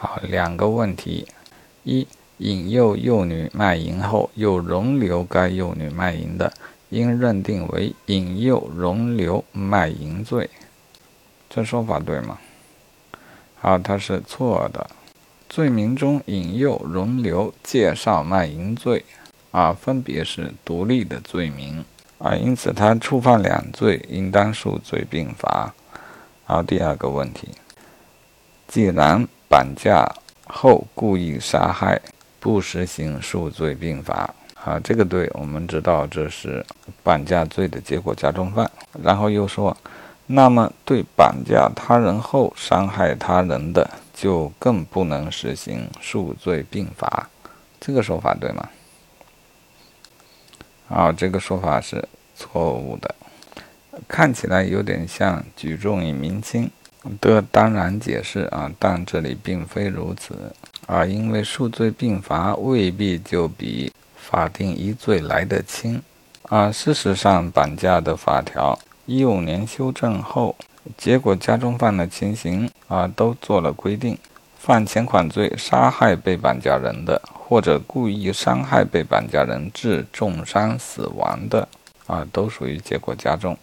好，两个问题：一、引诱幼女卖淫后又容留该幼女卖淫的，应认定为引诱容留卖淫罪。这说法对吗？好，它是错的。罪名中引诱、容留、介绍卖淫罪啊，分别是独立的罪名啊，因此他触犯两罪，应当数罪并罚。好，第二个问题，既然绑架后故意杀害，不实行数罪并罚。啊，这个对，我们知道这是绑架罪的结果加重犯。然后又说，那么对绑架他人后伤害他人的，就更不能实行数罪并罚。这个说法对吗？啊，这个说法是错误的，看起来有点像举重以明轻。的当然解释啊，但这里并非如此啊，因为数罪并罚未必就比法定一罪来得轻啊。事实上，绑架的法条一五年修正后，结果加重犯的情形啊都做了规定，犯前款罪杀害被绑架人的，或者故意伤害被绑架人致重伤死亡的啊，都属于结果加重。